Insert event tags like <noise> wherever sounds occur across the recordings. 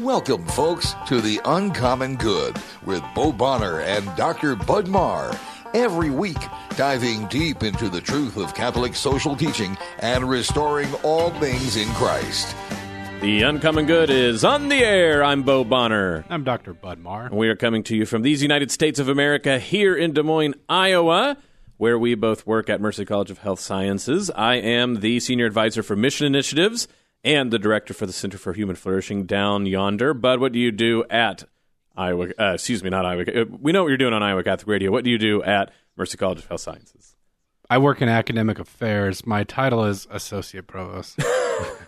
Welcome, folks, to the Uncommon Good with Bo Bonner and Dr. Bud Marr. Every week, diving deep into the truth of Catholic social teaching and restoring all things in Christ. The Uncommon Good is on the air. I'm Bo Bonner. I'm Dr. Bud Marr. We are coming to you from these United States of America here in Des Moines, Iowa, where we both work at Mercy College of Health Sciences. I am the Senior Advisor for Mission Initiatives and the Director for the Center for Human Flourishing down yonder. Bud, what do you do at Iowa? Uh, excuse me, not Iowa. uh, We know what you're doing on Iowa Catholic Radio. What do you do at Mercy College of Health Sciences? I work in academic affairs. My title is Associate Provost. <laughs>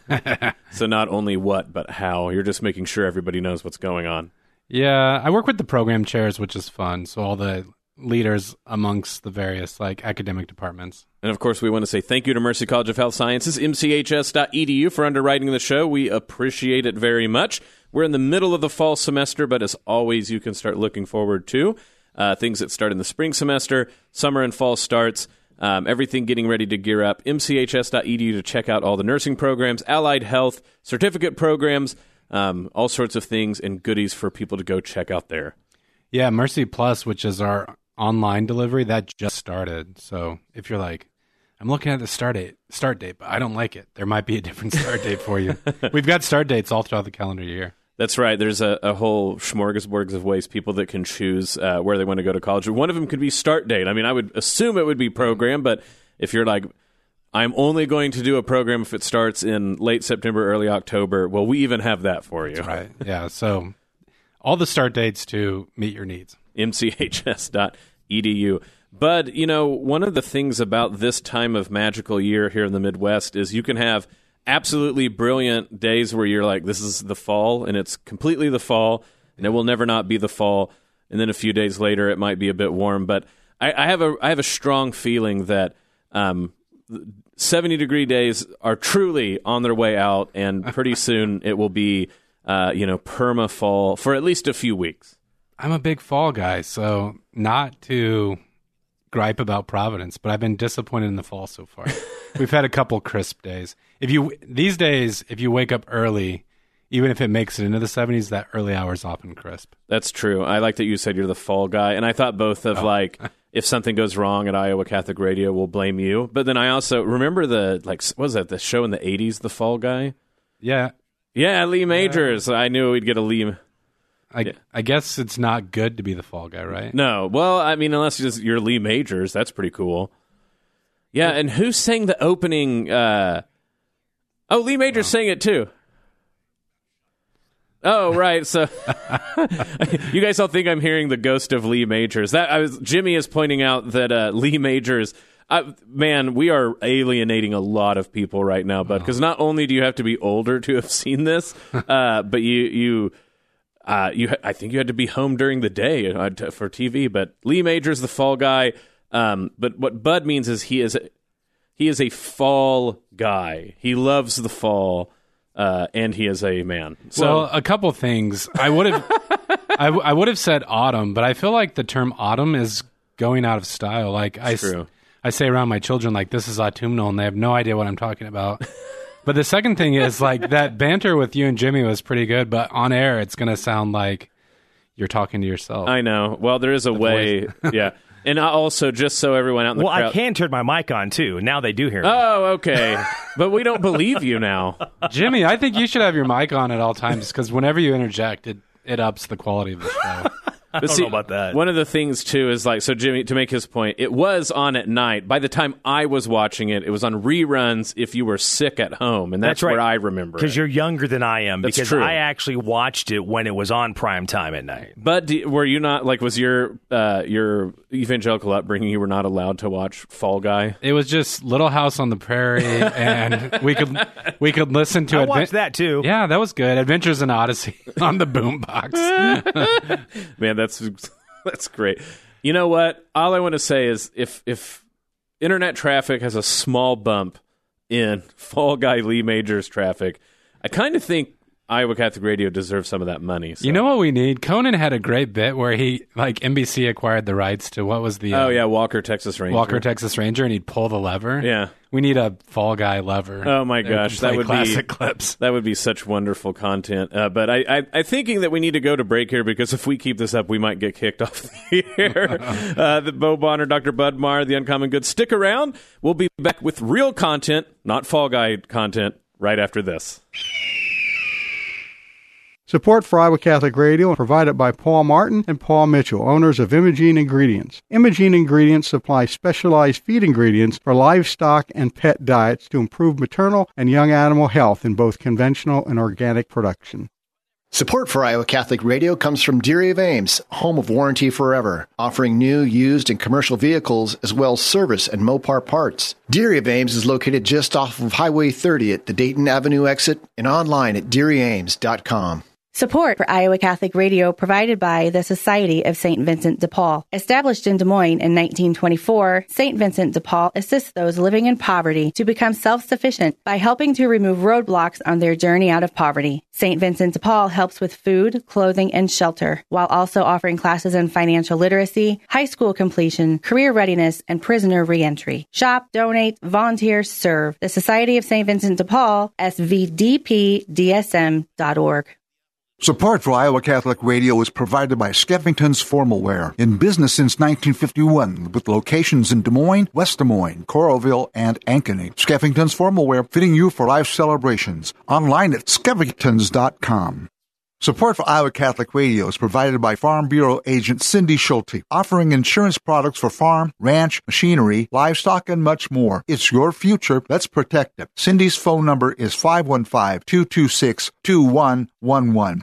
<laughs> So not only what, but how. You're just making sure everybody knows what's going on. yeah, I work with the program chairs, which is fun. So all the leaders amongst the various like academic departments. And of course, we want to say thank you to Mercy College of Health Sciences, mchs.edu, for underwriting the show. We appreciate it very much. We're in the middle of the fall semester, but as always, you can start looking forward to uh, things that start in the spring semester, summer and fall starts. Um, everything getting ready to gear up. mchs.edu to check out all the nursing programs, allied health, certificate programs, um, all sorts of things and goodies for people to go check out there. Yeah, Mercy Plus, which is our online delivery, that just started. So if you're like, I'm looking at the start date, start date, but I don't like it. There might be a different start date for you. <laughs> We've got start dates all throughout the calendar year. That's right. There's a, a whole smorgasbord of ways people that can choose uh, where they want to go to college. One of them could be start date. I mean, I would assume it would be program, but if you're like, I'm only going to do a program if it starts in late September, early October, well, we even have that for you. Right. Yeah. So all the start dates to meet your needs. mchs.edu. But, you know, one of the things about this time of magical year here in the Midwest is you can have absolutely brilliant days where you're like, this is the fall, and it's completely the fall, and it will never not be the fall. And then a few days later, it might be a bit warm. But I, I have a I have a strong feeling that um, 70 degree days are truly on their way out, and pretty soon it will be, uh, you know, perma fall for at least a few weeks. I'm a big fall guy, so not to gripe about Providence, but I've been disappointed in the fall so far. <laughs> We've had a couple crisp days. If you these days, if you wake up early, even if it makes it into the 70s, that early hour's often crisp. That's true. I like that you said you're the fall guy, and I thought both of oh. like <laughs> if something goes wrong at Iowa Catholic Radio, we'll blame you. But then I also remember the like what was that the show in the '80s, The Fall Guy? Yeah, Yeah, Lee Majors. I knew we'd get a Lee. I Yeah. I guess it's not good to be the fall guy, right? No, well, I mean, unless you're, you're Lee Majors, that's pretty cool. Yeah, and who sang the opening? Uh, oh, Lee Majors sang it too. Oh right, so <laughs> you guys all think I'm hearing the ghost of Lee Majors. That I was Jimmy is pointing out that uh, Lee Majors. I, man, we are alienating a lot of people right now, bud. Because not only do you have to be older to have seen this, <laughs> uh, but you you uh, you I think you had to be home during the day uh, t- for TV. But Lee Majors, the fall guy. Um, but what Bud means is he is he is a fall guy. He loves the fall, uh, and he is a man. So well, a couple things. I would have <laughs> I, w- I would have said autumn, but I feel like the term autumn is going out of style. Like I, s- true. I say around my children, like this is autumnal, and they have no idea what I'm talking about. <laughs> but the second thing is like that banter with you and Jimmy was pretty good, but on air it's going to sound like you're talking to yourself. I know. Well, there is a way. <laughs> yeah, and I also just so everyone out in the Well, crowd. I can turn my mic on too. Now they do hear me. Oh, okay. but we don't believe you now. Jimmy, I think you should have your mic on at all times because whenever you interject, it it ups the quality of the show. <laughs> I But don't see, know about that. One of the things too is like so Jimmy to make his point, it was on at night. By the time I was watching it, it was on reruns if you were sick at home, and that's, That's right. where I remember. Because you're younger than I am. That's because true. I actually watched it when it was on prime time at night. But do, were you not like was your uh, your evangelical upbringing? You were not allowed to watch Fall Guy. It was just Little House on the Prairie, <laughs> and we could we could listen to I Adven- watched that too. Yeah, that was good. Adventures in Odyssey <laughs> on the boombox. <laughs> Man, that's <laughs> that's great. You know what? All I want to say is if if internet traffic has a small bump in <laughs> Fall Guy Lee Majors traffic, I kind of think Iowa Catholic Radio deserves some of that money. so- You know what we need? Conan had a great bit where he like NBC acquired the rights to what was the Oh uh, yeah, Walker Texas Ranger. Walker Texas Ranger, and he'd pull the lever. Yeah. We need a Fall Guy lover. Oh my gosh, that would classic be clips. <laughs> That would be such wonderful content. Uh, but I, I, I'm thinking that we need to go to break here because if we keep this up, we might get kicked <laughs> off the air. <laughs> uh, the Bo Bonner, Dr. Bud Budmar, the Uncommon Good. Stick around. We'll be back with real content, not Fall Guy content, right after this. Support for Iowa Catholic Radio is provided by Paul Martin and Paul Mitchell, owners of Imogene Ingredients. Imogene Ingredients supply specialized feed ingredients for livestock and pet diets to improve maternal and young animal health in both conventional and organic production. Support for Iowa Catholic Radio comes from Deery of Ames, home of Warranty Forever, offering new, used, and commercial vehicles as well as service and Mopar parts. Deery of Ames is located just off of Highway 30 at the Dayton Avenue exit and online at DeeryAmes.com. Support for Iowa Catholic Radio provided by the Society of St. Vincent de Paul. Established in Des Moines in 1924, St. Vincent de Paul assists those living in poverty to become self-sufficient by helping to remove roadblocks on their journey out of poverty. St. Vincent de Paul helps with food, clothing, and shelter, while also offering classes in financial literacy, high school completion, career readiness, and prisoner reentry. Shop, donate, volunteer, serve. The Society of St. Vincent de Paul, svdpdsm.org. Support for Iowa Catholic Radio is provided by Skeffington's Formalware, in business since 1951, with locations in Des Moines, West Des Moines, Coralville, and Ankeny. Skeffington's Formalware, fitting you for life celebrations. Online at skeffingtons.com. Support for Iowa Catholic Radio is provided by Farm Bureau agent Cindy Schulte, offering insurance products for farm, ranch, machinery, livestock, and much more. It's your future. Let's protect it. Cindy's phone number is 515 226 2111.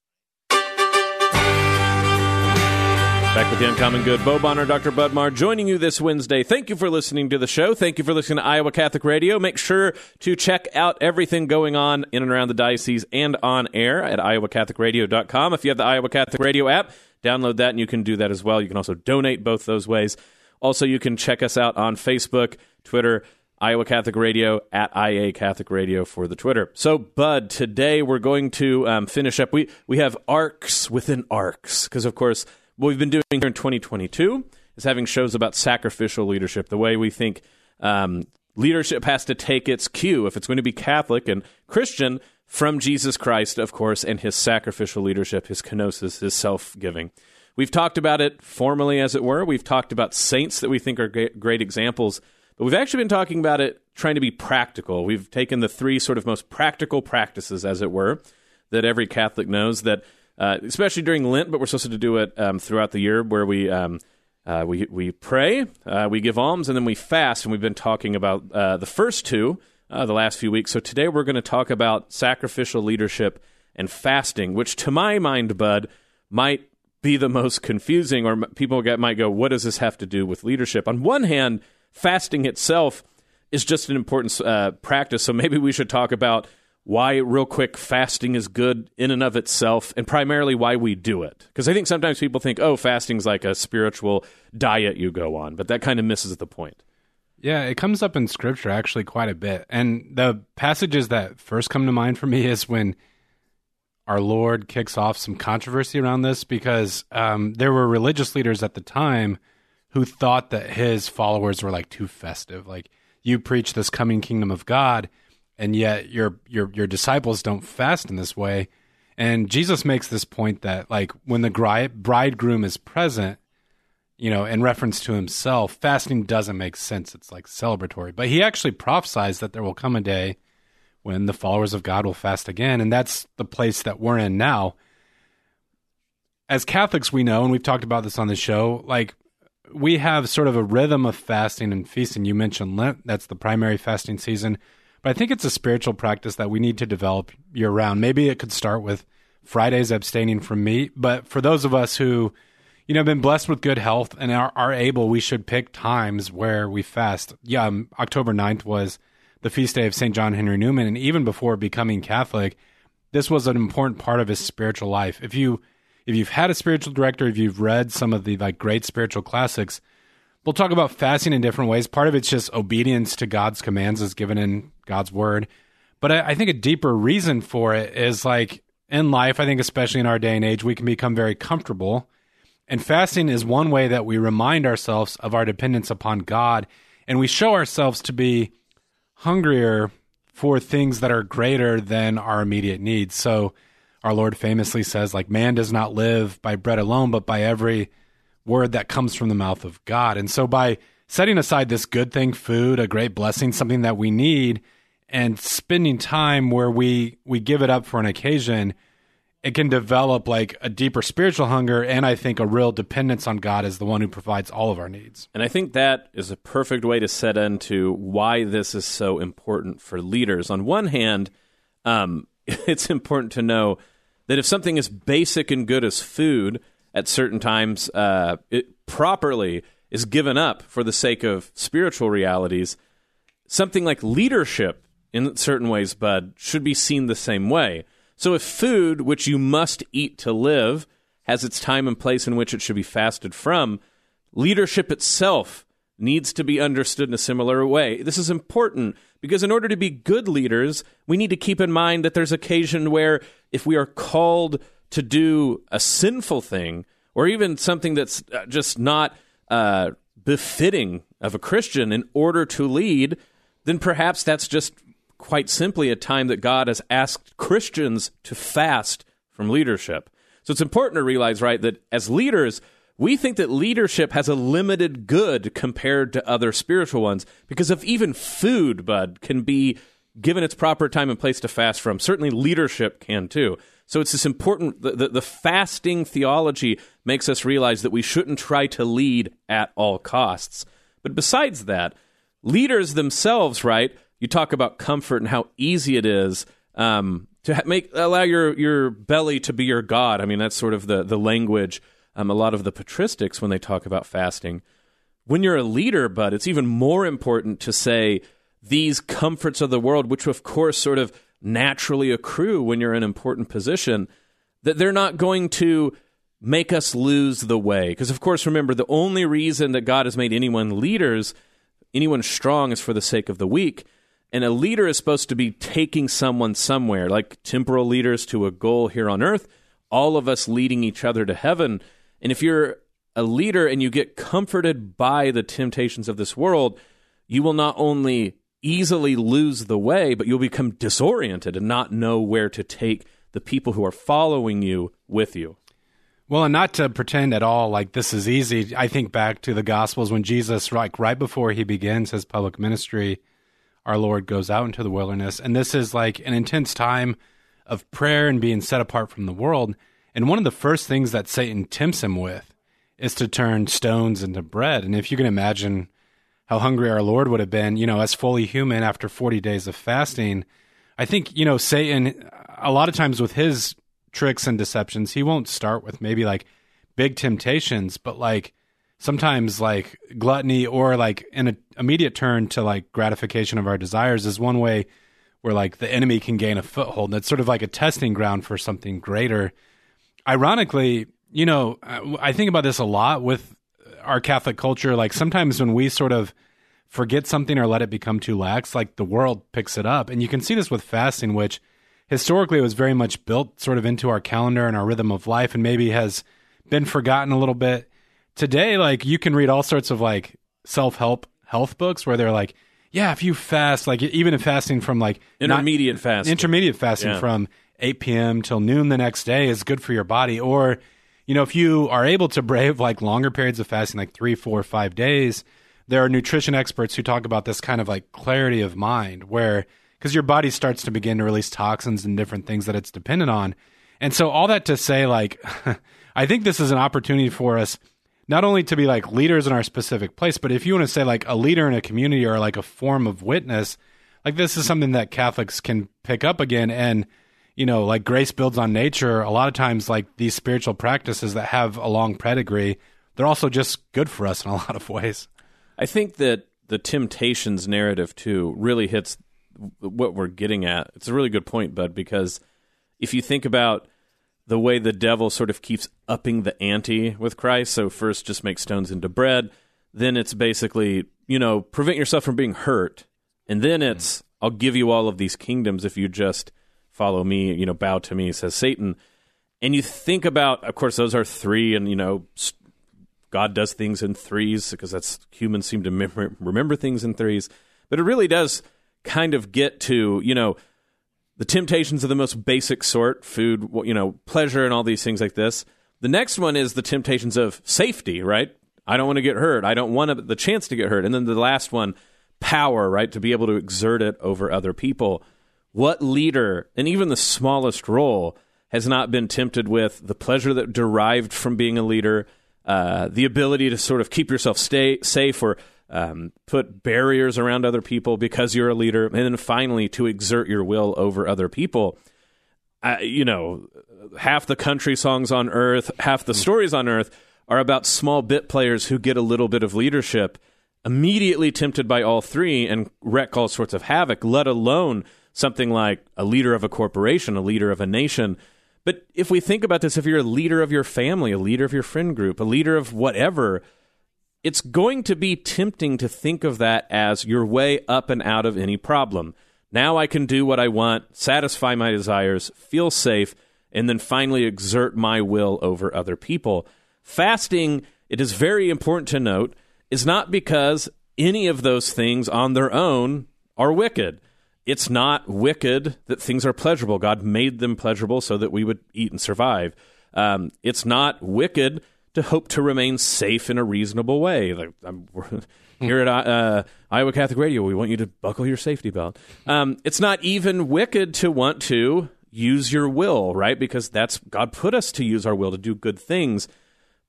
Back with the Uncommon Good, Bo Bonner, Dr. Bud Marr, joining you this Wednesday. Thank you for listening to the show. Thank you for listening to Iowa Catholic Radio. Make sure to check out everything going on in and around the diocese and on air at iowacatholicradio.com. If you have the Iowa Catholic Radio app, download that and you can do that as well. You can also donate both those ways. Also, you can check us out on Facebook, Twitter, Iowa Catholic Radio at IA Catholic Radio for the Twitter. So, Bud, today we're going to um, finish up. We we have arcs within arcs because, of course, what we've been doing here in 2022 is having shows about sacrificial leadership, the way we think um, leadership has to take its cue if it's going to be Catholic and Christian from Jesus Christ, of course, and his sacrificial leadership, his kenosis, his self giving. We've talked about it formally, as it were. We've talked about saints that we think are great, great examples, but we've actually been talking about it trying to be practical. We've taken the three sort of most practical practices, as it were, that every Catholic knows that uh, especially during Lent, but we're supposed to do it um, throughout the year, where we um, uh, we we pray, uh, we give alms, and then we fast. And we've been talking about uh, the first two uh, the last few weeks. So today we're going to talk about sacrificial leadership and fasting, which to my mind, Bud, might be the most confusing, or people get, might go, "What does this have to do with leadership?" On one hand, fasting itself is just an important uh, practice, so maybe we should talk about why, real quick, fasting is good in and of itself, and primarily why we do it. Because I think sometimes people think, oh, fasting's like a spiritual diet you go on, but that kind of misses the point. Yeah, it comes up in scripture actually quite a bit. And the passages that first come to mind for me <laughs> is when our Lord kicks off some controversy around this because um, there were religious leaders at the time who thought that his followers were like too festive. Like, you preach this coming kingdom of God and yet your your your disciples don't fast in this way. And Jesus makes this point that like when the bridegroom is present, you know, in reference to himself, fasting doesn't make sense. It's like celebratory. But he actually prophesies that there will come a day when the followers of God will fast again, and that's the place that we're in now. As Catholics, we know, and we've talked about this on the show, like we have sort of a rhythm of fasting and feasting. You mentioned Lent, that's the primary fasting season. But I think it's a spiritual practice that we need to develop year round. Maybe it could start with Fridays abstaining from meat, but for those of us who, you know, have been blessed with good health and are, are able, we should pick times where we fast. Yeah, um, October 9th was the feast day of St. John Henry Newman. And even before becoming Catholic, this was an important part of his spiritual life. If you if you've had a spiritual director, if you've read some of the like great spiritual classics, we'll talk about fasting in different ways. Part of it's just obedience to God's commands as given in God's word. But I, I think a deeper reason for it is like in life, I think especially in our day and age, we can become very comfortable. And fasting is one way that we remind ourselves of our dependence upon God and we show ourselves to be hungrier for things that are greater than our immediate needs. So our Lord famously says, like, man does not live by bread alone, but by every word that comes from the mouth of God. And so by setting aside this good thing, food, a great blessing, something that we need, and spending time where we we give it up for an occasion, it can develop like a deeper spiritual hunger and I think a real dependence on God as the one who provides all of our needs. And I think that is a perfect way to set into why this is so important for leaders. On one hand, um, <laughs> it's important to know that if something is basic and good as food at certain times, uh, it properly is given up for the sake of spiritual realities. Something like leadership, in certain ways, Bud, should be seen the same way. So if food, which you must eat to live, has its time and place in which it should be fasted from, leadership itself needs to be understood in a similar way. This is important because in order to be good leaders, we need to keep in mind that there's occasion where if we are called to do a sinful thing or even something that's uh, just not uh, befitting of a Christian in order to lead, then perhaps that's just quite simply a time that God has asked Christians to fast from leadership. So it's important to realize, right, that as leaders, we think that leadership has a limited good compared to other spiritual ones because if even food, Bud, can be given its proper time and place to fast from, certainly leadership can too. So it's this important, the, the, the, fasting theology makes us realize that we shouldn't try to lead at all costs. But besides that, leaders themselves, right, you talk about comfort and how easy it is um, to make allow your, your belly to be your God. I mean, that's sort of the, the language, um, a lot of the patristics when they talk about fasting. When you're a leader, but it's even more important to say these comforts of the world, which of course sort of naturally accrue when you're in an important position, that they're not going to make us lose the way. Because, of course, remember, the only reason that God has made anyone leaders, anyone strong, is for the sake of the weak. And a leader is supposed to be taking someone somewhere, like temporal leaders to a goal here on earth, all of us leading each other to heaven. And if you're a leader and you get comforted by the temptations of this world, you will not only easily lose the way, but you'll become disoriented and not know where to take the people who are following you with you. Well, and not to pretend at all like this is easy. I think back to the Gospels when Jesus, like right before he begins his public ministry, our Lord goes out into the wilderness, and this is like an intense time of prayer and being set apart from the world. And one of the first things that Satan tempts him with is to turn stones into bread. And if you can imagine how hungry our Lord would have been, you know, as fully human after 40 days of fasting. I think, you know, Satan, a lot of times with his tricks and deceptions, he won't start with maybe like big temptations, but like sometimes like gluttony or like an immediate turn to like gratification of our desires is one way where like the enemy can gain a foothold. And it's sort of like a testing ground for something greater. Ironically, you know, I think about this a lot with our Catholic culture, like sometimes when we sort of forget something or let it become too lax, like the world picks it up. And you can see this with fasting, which historically was very much built sort of into our calendar and our rhythm of life and maybe has been forgotten a little bit. Today, like you can read all sorts of like self help health books where they're like, yeah, if you fast, like even if fasting from like intermediate fast, intermediate fasting yeah. from 8 p.m. till noon the next day is good for your body. Or you know, if you are able to brave like longer periods of fasting, like three, four, five days, there are nutrition experts who talk about this kind of like clarity of mind where because your body starts to begin to release toxins and different things that it's dependent on. And so all that to say like <laughs> I think this is an opportunity for us not only to be like leaders in our specific place, but if you want to say like a leader in a community or like a form of witness, like this is something that Catholics can pick up again and you know, like grace builds on nature, a lot of times, like these spiritual practices that have a long pedigree, they're also just good for us in a <laughs> lot of ways. I think that the temptations narrative, too, really hits what we're getting at. It's a really good point, Bud, because if you think about the way the devil sort of keeps upping the ante with Christ, so first just make stones into bread, then it's basically, you know, prevent yourself from being hurt. And then it's, mm. I'll give you all of these kingdoms if you just follow me, you know, bow to me, says Satan. And you think about, of course, those are three, and, you know, God does things in threes because that's humans seem to remember, remember things in threes. But it really does kind of get to, you know, the temptations of the most basic sort food, you know, pleasure, and all these things like this. The next one is the temptations of safety, right? I don't want to get hurt. I don't want the chance to get hurt. And then the last one, power, right? To be able to exert it over other people. What leader, and even the smallest role, has not been tempted with the pleasure that derived from being a leader, uh, the ability to sort of keep yourself stay safe or um, put barriers around other people because you're a leader, and then finally to exert your will over other people. Uh, you know, half the country songs on earth, half the stories on earth are about small bit players who get a little bit of leadership, immediately tempted by all three and wreck all sorts of havoc, let alone something like a leader of a corporation, a leader of a nation. But if we think about this, if you're a leader of your family, a leader of your friend group, a leader of whatever, it's going to be tempting to think of that as your way up and out of any problem. Now I can do what I want, satisfy my desires, feel safe, and then finally exert my will over other people. Fasting, it is very important to note, is not because any of those things on their own are wicked. It's not wicked that things are pleasurable. God made them pleasurable so that we would eat and survive. Um, it's not wicked to hope to remain safe in a reasonable way. Like <laughs> here at uh, Iowa Catholic Radio, we want you to buckle your safety belt. Um, it's not even wicked to want to use your will, right? Because that's God put us to use our will to do good things.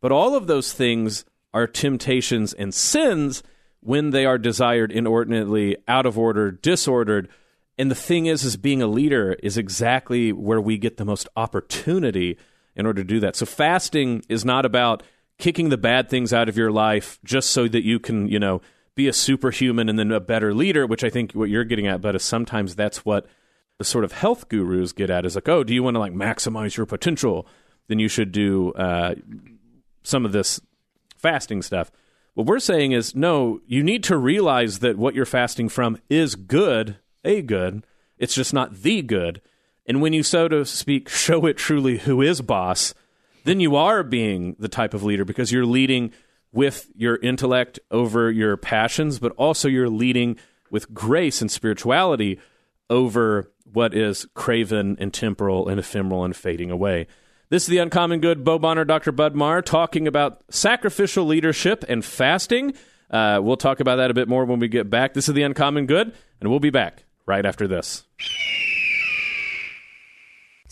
But all of those things are temptations and sins when they are desired inordinately, out of order, disordered. And the thing is, is being a leader is exactly where we get the most opportunity in order to do that. So fasting is not about kicking the bad things out of your life just so that you can, you know, be a superhuman and then a better leader, which I think what you're getting at, but is sometimes that's what the sort of health gurus get at is like, oh, do you want to like maximize your potential? Then you should do uh, some of this fasting stuff. What we're saying is, no, you need to realize that what you're fasting from is good, a good. It's just not the good. And when you, so to speak, <laughs> show it truly who is boss, then you are being the type of leader because you're leading with your intellect over your passions, but also you're leading with grace and spirituality over what is craven and temporal and ephemeral and fading away. This is the Uncommon Good, Bo Bonner, Dr. Bud Marr, talking about sacrificial leadership and fasting. Uh, we'll talk about that a bit more when we get back. This is the Uncommon Good, and we'll be back right after this.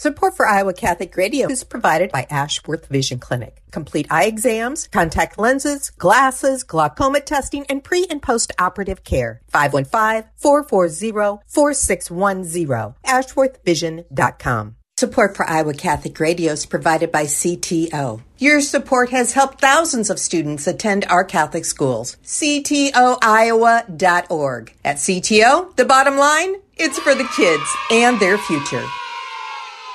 Support for Iowa Catholic Radio is provided by Ashworth Vision Clinic. Complete eye exams, contact lenses, glasses, glaucoma testing, and pre and post operative care. 515-440-4610. AshworthVision.com. Support for Iowa Catholic Radio is provided by CTO. Your support has helped thousands of students attend our Catholic schools. CTOIowa.org. At CTO, the bottom line, it's for the kids and their future.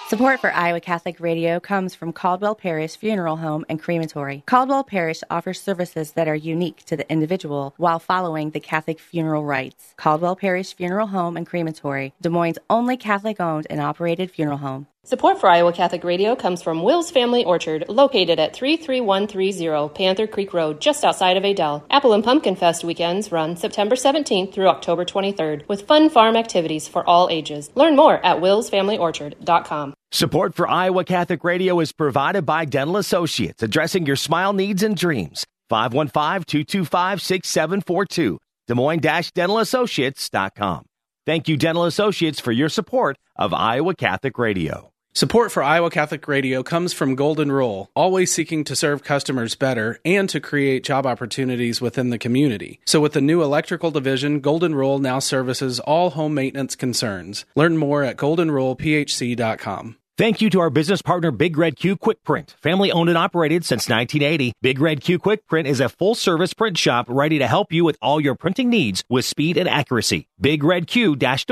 Support for Iowa Catholic Radio comes from Caldwell Parrish Funeral Home and Crematory. Caldwell Parrish offers services that are unique to the individual while following the Catholic funeral rites. Caldwell Parrish Funeral Home and Crematory, Des Moines' only Catholic owned and operated funeral home. Support for Iowa Catholic Radio comes from Will's Family Orchard, located at 33130 Panther Creek Road, just outside of Adel. Apple and Pumpkin Fest weekends run September 17th through October 23rd, with fun farm activities for all ages. Learn more at willsfamilyorchard.com. Support for Iowa Catholic Radio is provided by Dental Associates, addressing your smile needs and dreams. 515-225-6742. Des Moines-DentalAssociates.com. Thank you, Dental Associates, for your support of Iowa Catholic Radio. Support for Iowa Catholic Radio comes from Golden Rule, always seeking to serve customers better and to create job opportunities within the community. So, with the new electrical division, Golden Rule now services all home maintenance concerns. Learn more at goldenrulephc.com. Thank you to our business partner, Big Red Q Quick Print. Family owned and operated since 1980, Big Red Q Quick Print is a full service print shop ready to help you with all your printing needs with speed and accuracy. BigRedQ Des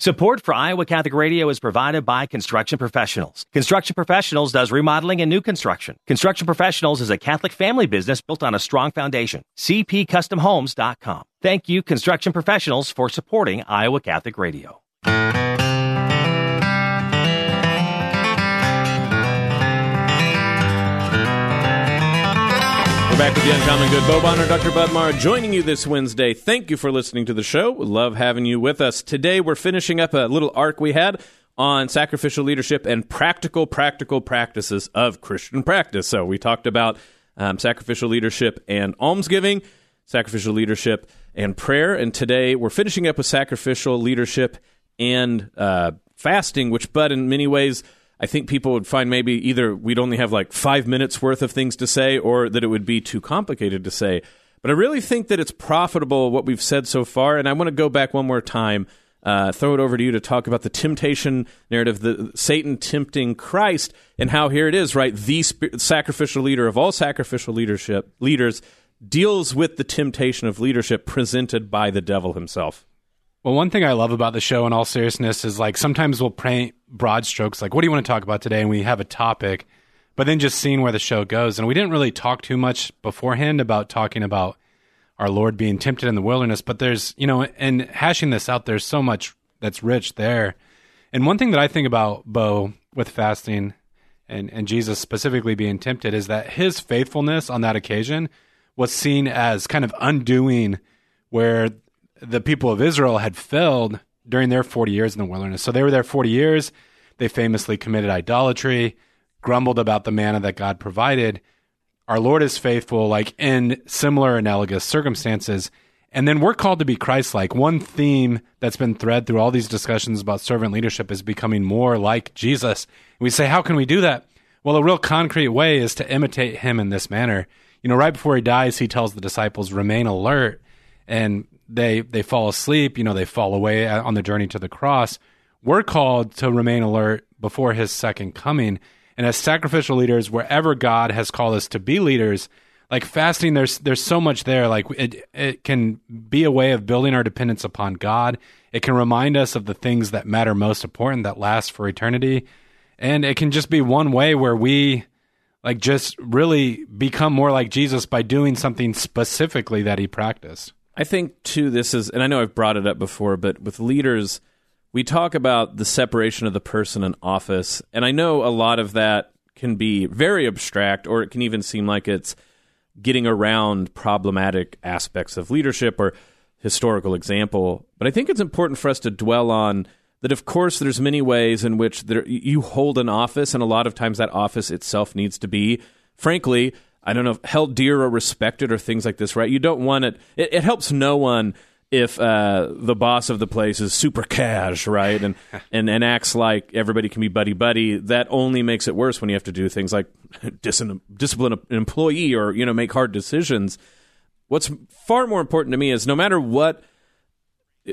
Support for Iowa Catholic Radio is provided by Construction Professionals. Construction Professionals does remodeling and new construction. Construction Professionals is a Catholic family business built on a strong foundation. CPCustomHomes.com. Thank you, Construction Professionals, for supporting Iowa Catholic Radio. We're back with the Uncommon Good. Bo Bonner, Dr. Bud Marr, joining you this Wednesday. Thank you for listening to the show. We love having you with us. Today, we're finishing up a little arc we had on sacrificial leadership and practical, practical practices of Christian practice. So we talked about um, sacrificial leadership and almsgiving, sacrificial leadership and prayer. And today, we're finishing up with sacrificial leadership and uh, fasting, which, but in many ways, I think people would find maybe either we'd only have like five minutes worth of things to say or that it would be too complicated to say. But I really think that it's profitable what we've said so far. And I want to go back one more time, uh, throw it over to you to talk about the temptation narrative, the Satan tempting Christ, and how here it is, right? The sp- sacrificial leader of all sacrificial leadership leaders deals with the temptation of leadership presented by the devil himself. Well, one thing I love about the show, in all seriousness, is like sometimes we'll paint broad strokes, like, what do you want to talk about today? And we have a topic, but then just seeing where the show goes. And we didn't really talk too much beforehand about talking about our Lord being tempted in the wilderness, but there's, you know, and hashing this out, there's so much that's rich there. And one thing that I think about, Bo, with fasting and, and Jesus specifically being tempted is that his faithfulness on that occasion was seen as kind of undoing where the people of Israel had failed during their 40 years in the wilderness. So they were there 40 years. They famously committed idolatry, grumbled about the manna that God provided. Our Lord is faithful, like in similar analogous circumstances. And then we're called to be Christ like. One theme that's been thread through all these discussions about servant leadership is becoming more like Jesus. We say, how can we do that? Well, a real concrete way is to imitate him in this manner. You know, right before he dies, he tells the disciples, remain alert. And they they fall asleep, you know, they fall away on the journey to the cross. We're called to remain alert before his second coming. And as sacrificial leaders, wherever God has called us to be leaders, like fasting, there's there's so much there. Like it it can be a way of building our dependence upon God. It can remind us of the things that matter most important that last for eternity. And it can just be one way where we like just really become more like Jesus by doing something specifically that he practiced. I think too this is and I know I've brought it up before, but with leaders we talk about the separation of the person and office, and I know a lot of that can be very abstract or it can even seem like it's getting around problematic aspects of leadership or historical example. But I think it's important for us to dwell on that of course there's many ways in which there, you hold an office and a lot of times that office itself needs to be frankly I don't know, if held dear or respected or things like this, right? You don't want it. It, it helps no one if uh, the boss of the place is super cash, right, and, <laughs> and and acts like everybody can be buddy buddy. That only makes it worse when you have to do things like <laughs> dis- discipline an employee or you know make hard decisions. What's far more important to me is no matter what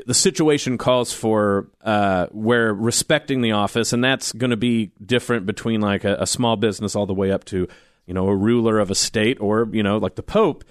the situation calls for, uh, where respecting the office, and that's going to be different between like a, a small business all the way up to you know, a ruler of a state or, you know, like the Pope,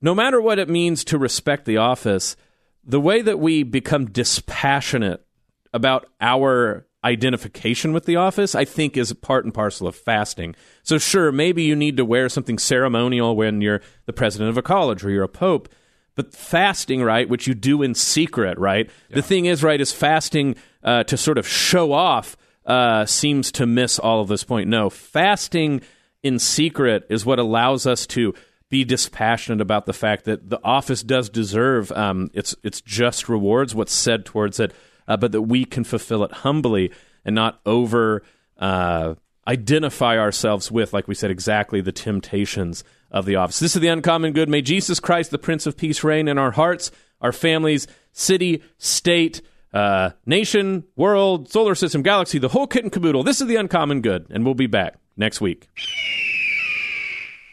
no matter what it means to respect the office, the way that we become dispassionate about our identification with the office, I think is part and parcel of fasting. So, sure, maybe you need to wear something ceremonial when you're the president of a college or you're a pope. But fasting, right, which you do in secret, right? Yeah. The thing is, right, is fasting uh, to sort of show off uh, seems to miss all of this point. No, fasting in secret is what allows us to be dispassionate about the fact that the office does deserve um, its its just rewards, what's said towards it, uh, but that we can fulfill it humbly and not over uh, identify ourselves with, like we said, exactly the temptations of the office. This is the uncommon good. May Jesus Christ, the Prince of Peace, reign in our hearts, our families, city, state. Uh, nation, world, solar system, galaxy, the whole kit and caboodle. This is the uncommon good, and we'll be back next week.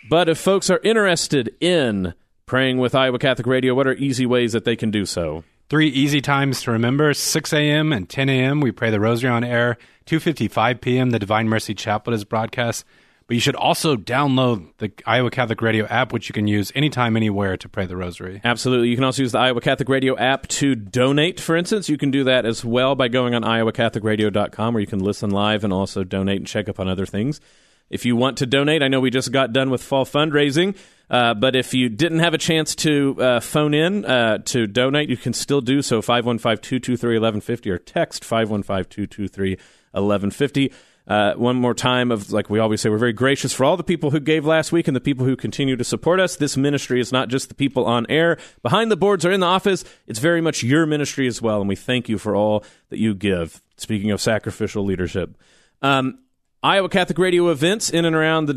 But if folks are interested in praying with Iowa Catholic Radio, what are easy ways that they can do so? Three easy times to remember 6 a.m. and 10 a.m. We pray the rosary on air. 2.55 p.m. The Divine Mercy Chaplet is broadcast. But you should also download the Iowa Catholic Radio app, which you can use anytime, anywhere to pray the rosary. Absolutely. You can also use the Iowa Catholic Radio app to donate, for instance. You can do that as well by going on iowacatholicradio.com where you can listen live and also donate and check up on other things. If you want to donate, I know we just got done with fall fundraising, uh, but if you didn't have a chance to uh, phone in uh, to donate, you can still do so. 515 223 1150 or text 515 223 1150. Uh, one more time of like we always say we're very gracious for all the people who gave last week and the people who continue to support us. This ministry is not just the people on air. Behind the boards or in the office it's very much your ministry as well and we thank you for all that you give. Speaking of sacrificial leadership um, iowa catholic radio events in and around the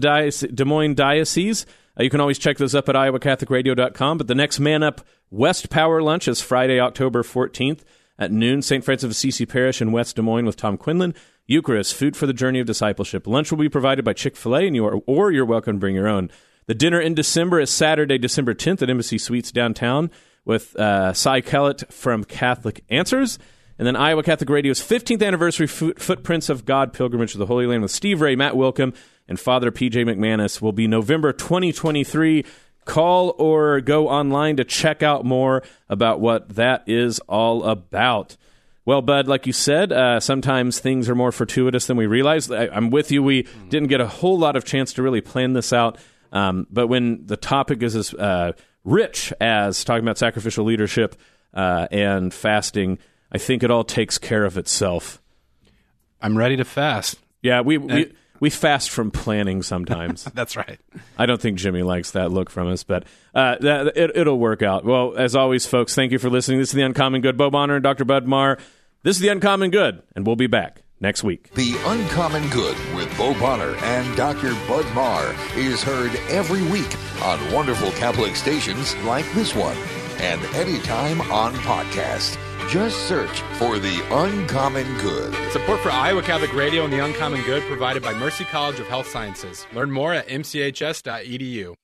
des moines diocese uh, you can always check those up at iowacatholicradio.com but the next man up west power lunch is friday october 14th at noon st francis of assisi parish in west des moines with tom quinlan Eucharist, food for the journey of discipleship. Lunch will be provided by Chick fil A, and you or you're welcome to bring your own. The dinner in December is Saturday, December 10th at Embassy Suites downtown with uh, Cy Kellett from Catholic Answers. And then Iowa Catholic Radio's 15th anniversary Footprints of God pilgrimage to the Holy Land with Steve Ray, Matt Wilkham, and Father PJ McManus will be November 2023. Call or go online to check out more about what that is all about. Well, Bud, like you said, uh, sometimes things are more fortuitous than we realize. I, am with you. We didn't get a whole lot of chance to really plan this out. Um, but when the topic is as uh, rich as talking about sacrificial leadership uh, and fasting, I think it all takes care of itself. I'm ready to fast. Yeah, we, we, we fast from planning sometimes. <laughs> That's right. I don't think Jimmy likes that look from us, but uh, that, it, it'll work out. Well, as always, folks, thank you for listening. This is The Uncommon Good. Bob Bonner and Dr. Bud Marr. This is The Uncommon Good, and we'll be back next week. The Uncommon Good with Bo Bonner and Dr. Bud Marr is heard every week on wonderful Catholic stations like this one and anytime on podcast. Just search for The Uncommon Good. Support for Iowa Catholic Radio and The Uncommon Good provided by Mercy College of Health Sciences. Learn more at mchs.edu.